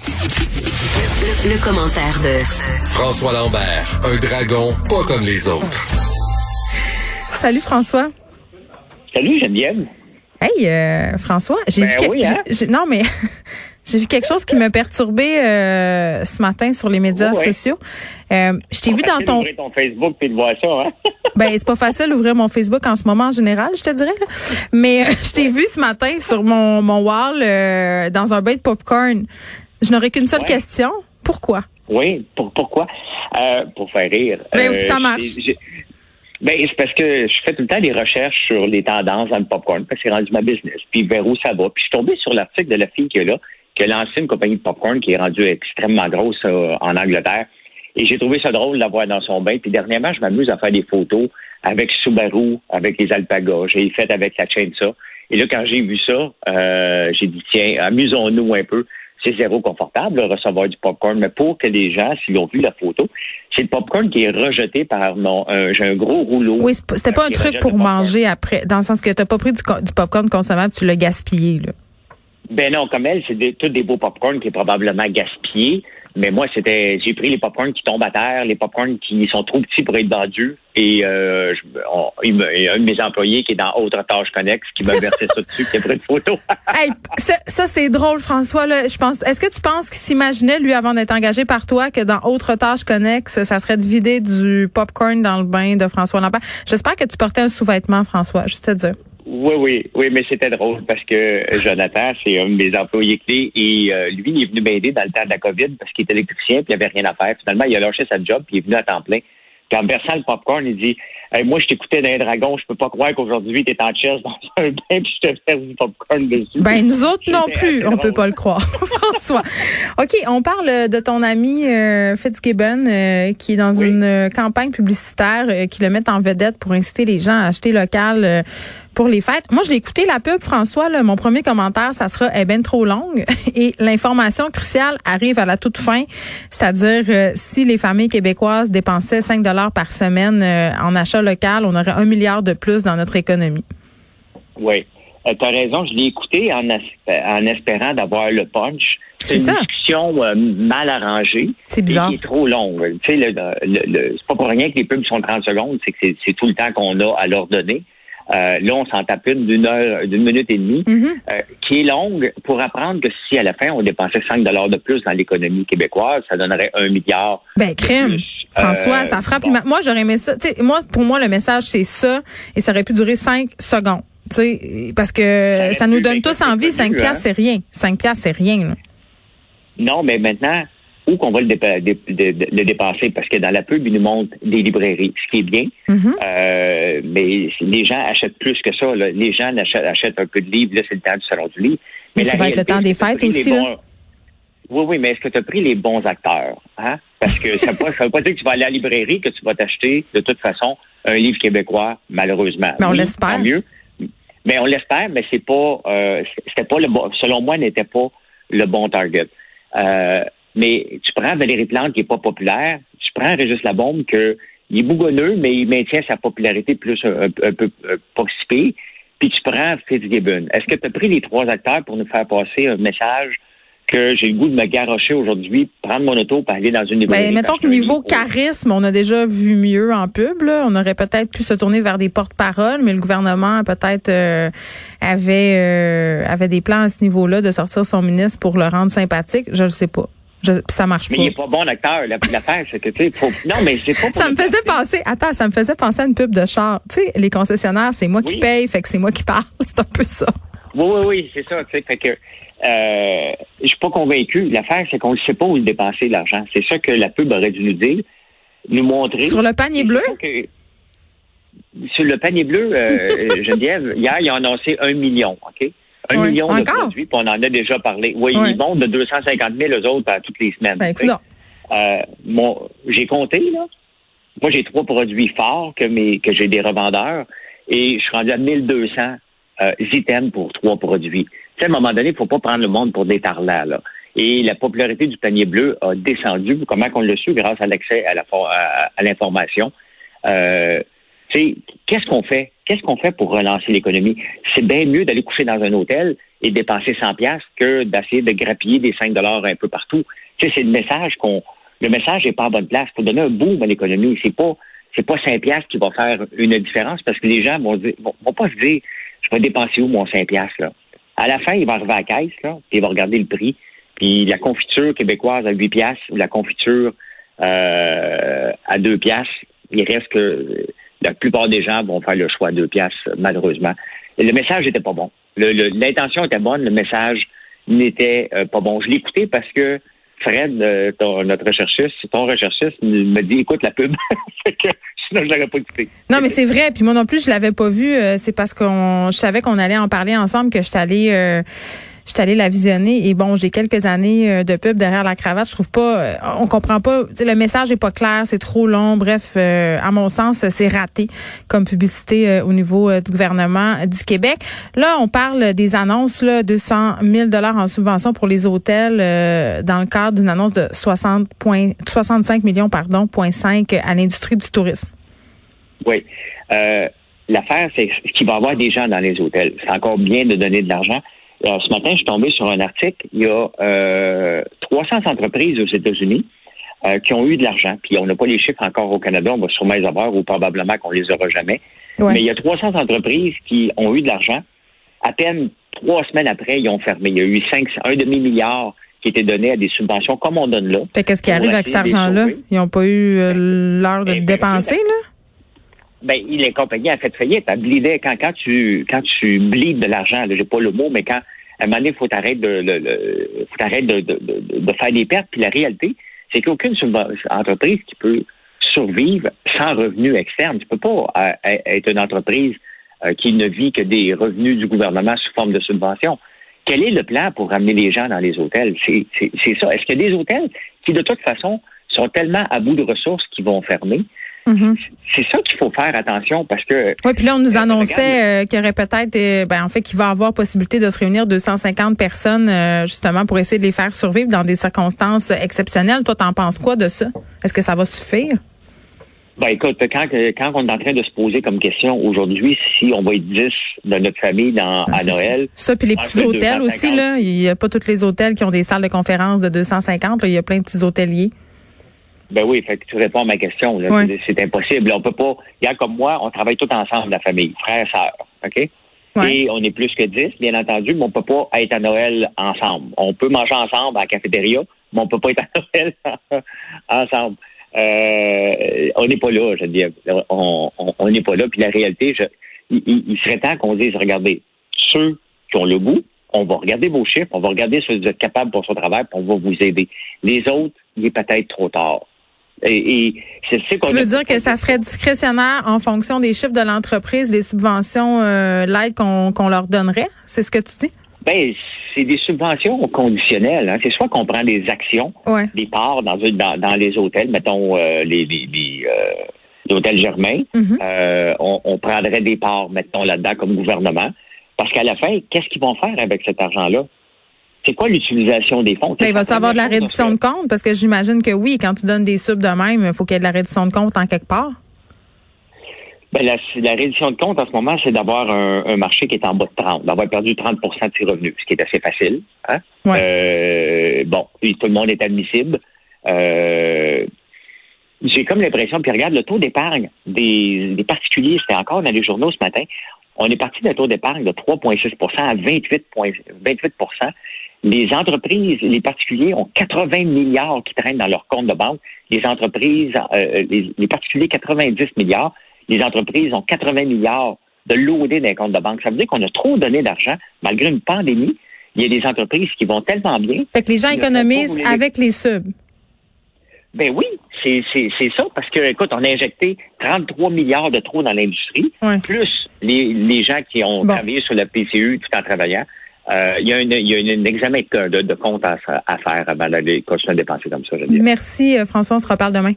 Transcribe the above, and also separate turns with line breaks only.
Le, commentaire de
François Lambert, un dragon pas comme les autres.
Salut François.
Salut Geneviève.
Hey euh, François, j'ai
Ben
vu
oui, hein?
j'ai- non mais j'ai vu quelque chose qui me perturbait euh, ce matin sur les médias
Oh, ouais.
sociaux. Euh, je t'ai vu dans
Facile
ton
ton Facebook puis de voir ça, hein?
ben c'est pas facile d'ouvrir mon Facebook en ce moment en général, je te dirais là. Mais euh, je t'ai vu ce matin sur mon mon wall euh, dans un bain de popcorn. Je n'aurais qu'une seule
Ouais.
question. Pourquoi?
Oui, pour, pourquoi? Euh, pour faire rire.
Ben,
Euh,
ça marche.
j'ai- Ben, c'est parce que je fais tout le temps des recherches sur les tendances dans le popcorn, parce que c'est rendu ma business, puis vers où ça va. Puis je suis tombé sur l'article de la fille qui est là, qui a lancé une compagnie de popcorn qui est rendue extrêmement grosse euh, en Angleterre. Et j'ai trouvé ça drôle de la voir dans son bain. Puis dernièrement, je m'amuse à faire des photos avec Subaru, avec les alpagas. J'ai fait avec la chaîne ça. Et là, quand j'ai vu ça, euh, j'ai dit, tiens, amusons-nous un peu. C'est zéro confortable, de recevoir du popcorn, mais pour que les gens, s'ils ont vu la photo, c'est le popcorn qui est rejeté par mon... un- J'ai un gros rouleau.
Oui, c'était pas un truc pour
le
manger après, dans le sens que t'as pas pris du, du popcorn consommable, tu l'as gaspillé là.
Ben non, comme elle, c'est tous des beaux popcorn qui est probablement gaspillé. Mais moi, c'était, j'ai pris les popcorn qui tombent à terre, les popcorn qui sont trop petits pour être vendus. Et euh, je- il y a un de mes employés qui est dans Autre Tâche Connex qui m'a versé ça dessus, qui a pris une photo.
Hey, ça, ça, c'est drôle, François. Là, je pense. Est-ce que tu penses qu'il s'imaginait lui avant d'être engagé par toi que dans autre tâche connexe, ça serait de vider du popcorn dans le bain de François Lambert? J'espère que tu portais un sous-vêtement, François. Juste te dire.
Oui, oui, oui, mais c'était drôle parce que Jonathan, c'est un de mes employés clés et euh, lui, il est venu m'aider dans le temps de la COVID parce qu'il est électricien puis il avait rien à faire. Finalement, il a lâché sa job puis il est venu à temps plein. Puis en versant le popcorn, il dit Hey, Moi, je t'écoutais dans les dragons, je peux pas croire qu'aujourd'hui, tu es en chess dans un bain puis je te verse du popcorn dessus.
Ben nous autres non plus, on
drôle.
peut pas le croire, François. Ok, on parle de ton ami euh, Fitzgibbon euh, qui est dans
Oui.
une euh, campagne publicitaire euh, qui le met en vedette pour inciter les gens à acheter local euh, pour les fêtes. Moi, je l'ai écouté la pub, François. Là, mon premier commentaire, ça sera est ben trop longue et l'information cruciale arrive à la toute fin, c'est-à-dire euh, si les familles québécoises dépensaient 5 dollars par semaine euh, en achat local, on aurait un milliard de plus dans notre économie.
Oui. tu as raison, je l'ai écouté en, espérant d'avoir le punch.
C'est
une
ça.
discussion euh, mal arrangée.
C'est bizarre.
Et qui est trop longue. Tu sais, le, le- le- c'est pas pour rien que les pubs sont 30 secondes, c'est que c'est tout le temps qu'on a à leur donner. Euh, là, on s'en tape une d'une heure, d'une minute et demie,
Mhm.
euh, qui est longue pour apprendre que si à la fin on dépensait 5 dollars de plus dans l'économie québécoise, ça donnerait un milliard.
Ben, crème.
plus.
François,
Euh,
ça frappe.
bon.
Moi, j'aurais aimé ça. Moi, pour moi, le message, c'est ça. Et ça aurait pu durer cinq secondes. Tu sais, parce que ça nous donne tous envie.
connu,
Cinq
hein.
piastres, c'est rien. Cinq piastres, c'est rien. là.
Non, mais maintenant, où qu'on va le, dépa- dé- dé- dé- le dépasser? Parce que dans la pub, il nous montre des librairies, ce qui est bien.
Mhm.
Euh, mais les gens achètent plus que ça. là. Les gens achètent, achètent un peu de livres. Là, c'est le temps du salon du livre.
Mais ça va être le temps des fêtes aussi, là.
Oui, oui, mais est-ce que tu as pris les bons acteurs? Hein? Parce que ça ne veut pas dire que tu vas aller à la librairie, que tu vas t'acheter de toute façon un livre québécois, malheureusement.
Mais on
Oui,
l'espère.
mieux. Mais on l'espère, mais c'est pas, euh, c'était pas le bon, selon moi, n'était pas le bon target. Euh, mais tu prends Valérie Plante qui est pas populaire, tu prends Régis Labombe que il est bougonneux, mais il maintient sa popularité plus un, peu euh, pire. Puis tu prends Fitzgibbon. Est-ce que tu as pris les trois acteurs pour nous faire passer un message que j'ai le goût de me garrocher aujourd'hui, prendre mon auto pour aller dans une librairie?
Ben, mettons que niveau charisme, on a déjà vu mieux en pub. Là. On aurait peut-être pu se tourner vers des porte-paroles, mais le gouvernement peut-être euh, avait euh, avait des plans à ce niveau-là de sortir son ministre pour le rendre sympathique. Je le sais pas. Je, ça marche
Mais
pas.
il est pas bon acteur. La- L'affaire, c'est que, tu sais, faut... Non, mais c'est pas
Ça me faisait penser, attends, ça me faisait penser à une pub de char. Tu sais, les concessionnaires, c'est moi qui paye, fait que c'est moi qui parle. C'est un peu ça.
Oui, oui, oui, c'est ça. tu sais, Fait que euh, je suis pas convaincu. L'affaire, c'est qu'on ne sait pas où le dépenser l'argent. C'est ça que la pub aurait dû nous dire, nous montrer.
Sur le panier bleu?
que- sur le panier bleu, euh, Geneviève, hier, ils ont annoncé un million, OK? Un million de produits, puis on en a déjà parlé. Oui, ils montent de 250 000 eux autres à toutes les semaines.
Ben,
Euh, mon, j'ai compté, là. Moi, j'ai trois produits forts que, mes, que j'ai des revendeurs et je suis rendu à 1200 euh, items pour trois produits. Tu sais, à un moment donné, il faut pas prendre le monde pour des tarlats, là. Et la popularité du panier bleu a descendu. Comment qu'on l'a su? Grâce à l'accès à la for- à, à Euh, qu'est-ce qu'on fait? Qu'est-ce qu'on fait pour relancer l'économie? C'est bien mieux d'aller coucher dans un hôtel et dépenser 100 pièces que d'essayer de grappiller des 5 dollars un peu partout. C'est le message qu'on, le message n'est pas en bonne place. Faut donner un boom à l'économie. C'est pas, c'est pas 5 pièces qui va faire une différence parce que les gens vont dire, vont, pas se dire, je vais dépenser où mon 5 pièces, là? À la fin, il va arriver à la caisse, là, puis il va regarder le prix. Puis la confiture québécoise à 8 pièces ou la confiture euh, à 2 pièces, il reste que la plupart des gens vont faire le choix à 2 pièces, malheureusement. le message n'était pas bon. L'intention était bonne, le message n'était euh, pas bon. Je l'ai écouté parce que Fred, euh, notre recherchiste, ton recherchiste, me dit écoute la pub. sinon je l'aurais pas écouté.
Non, mais c'est vrai. Puis moi non plus, je l'avais pas vu. c'est parce qu'on je savais qu'on allait en parler ensemble que je suis allée je suis allée la visionner et bon, j'ai quelques années euh, de pub derrière la cravate. Je trouve pas, euh, on comprend pas, le message est pas clair, c'est trop long. Bref, euh, à mon sens, c'est raté comme publicité au niveau du gouvernement du Québec. Là, on parle des annonces, là, 200 000 dollars en subvention pour les hôtels dans le cadre d'une annonce de 60 65 millions, pardon, 5 à l'industrie du tourisme.
Oui. L'affaire, c'est qu'il va y avoir des gens dans les hôtels. C'est encore bien de donner de l'argent. Alors, ce matin, je suis tombé sur un article. Il y a euh, 300 entreprises aux États-Unis euh, qui ont eu de l'argent. Puis on n'a pas les chiffres encore au Canada. On va sûrement les avoir ou probablement qu'on les aura jamais. Mais il y a 300 entreprises qui ont eu de l'argent. À peine trois semaines après, ils ont fermé. Il y a eu cinq, un demi-milliard qui était donné à des subventions comme on donne là.
Fait qu'est-ce qui arrive avec cet argent-là? Ils n'ont pas eu euh, l'heure de ben, dépenser, là?
Ben, les compagnies a fait faillite. Elle blidait quand, quand tu quand tu blides de l'argent, j'ai pas le mot, mais quand à un moment donné, il faut arrêter de, le, faut arrêter de, de, de, faire des pertes. Puis la réalité, c'est qu'aucune entreprise qui peut survivre sans revenus externes. Tu peux pas euh, être une entreprise euh, qui ne vit que des revenus du gouvernement sous forme de subvention. Quel est le plan pour ramener les gens dans les hôtels? C'est ça. Est-ce qu'il y a des hôtels qui, de toute façon, sont tellement à bout de ressources qu'ils vont fermer? Mm-hmm. C'est ça qu'il faut faire attention parce que.
Oui, puis là, on nous euh, annonçait euh, qu'il y aurait peut-être, euh, ben, en fait, qu'il va avoir possibilité de se réunir 250 personnes, justement, pour essayer de les faire survivre dans des circonstances exceptionnelles. Toi, t'en penses quoi de ça? Est-ce que ça va suffire?
Ben, écoute, quand, quand on est en train de se poser comme question aujourd'hui si on va être 10 de notre famille dans, ah, à Noël.
Ça, puis les petits hôtels aussi, là. Il n'y a pas tous les hôtels qui ont des salles de conférence de 250. il y a plein de petits hôteliers.
Ben oui, fait que tu réponds à ma question. C'est impossible. On peut pas. Regarde comme moi, on travaille tout ensemble, la famille, frères, sœurs. OK? Et on est plus que dix, bien entendu, mais on peut pas être à Noël ensemble. On peut manger ensemble à la cafétéria, mais on peut pas être à Noël ensemble. Euh, on n'est pas là, je veux dire. On n'est pas là. Puis la réalité, je, il, serait temps qu'on dise, regardez, ceux qui ont le goût, on va regarder vos chiffres, on va regarder si vous êtes capable pour ce travail, puis on va vous aider. Les autres, il est peut-être trop tard. Et,
c'est tu veux dire que ça serait discrétionnaire en fonction des chiffres de l'entreprise, les subventions, euh, l'aide qu'on leur donnerait? C'est ce que tu dis?
Ben, c'est des subventions conditionnelles. Hein. C'est soit qu'on prend des actions, des parts dans, dans, les hôtels, mettons euh, les, les, les, euh, hôtels Germain. Mm-hmm. on, on, prendrait des parts, mettons, là-dedans comme gouvernement. Parce qu'à la fin, qu'est-ce qu'ils vont faire avec cet argent-là? C'est quoi l'utilisation des fonds?
Ben, il va y avoir de la réduction de compte? Parce que j'imagine que oui, quand tu donnes des subs de même, il faut qu'il y ait de la réduction de compte en quelque part.
Ben, la, la, réduction de compte en ce moment, c'est d'avoir un, marché qui est en bas de 30, d'avoir perdu 30% de ses revenus, ce qui est assez facile. Hein? Euh, bon, tout le monde est admissible. Euh, j'ai comme l'impression, puis regarde, le taux d'épargne des, des particuliers, c'était encore dans les journaux ce matin, on est parti d'un taux d'épargne de 3,6% à 28, 28 les entreprises, les particuliers ont 80 milliards qui traînent dans leur compte de banque. Les entreprises, euh, les, particuliers, 90 milliards. Les entreprises ont 80 milliards de loadés dans les comptes de banque. Ça veut dire qu'on a trop donné d'argent malgré une pandémie. Il y a des entreprises qui vont tellement bien.
Fait que les gens économisent avec les subs.
Ben oui, c'est ça, parce que, écoute, on a injecté 33 milliards de trop dans l'industrie, plus les, les gens qui ont travaillé sur la PCU tout en travaillant. Euh, il y a, un examen de, compte à, faire avant d'aller continuer à dépenser comme ça.
Merci, euh, François. On se reparle demain.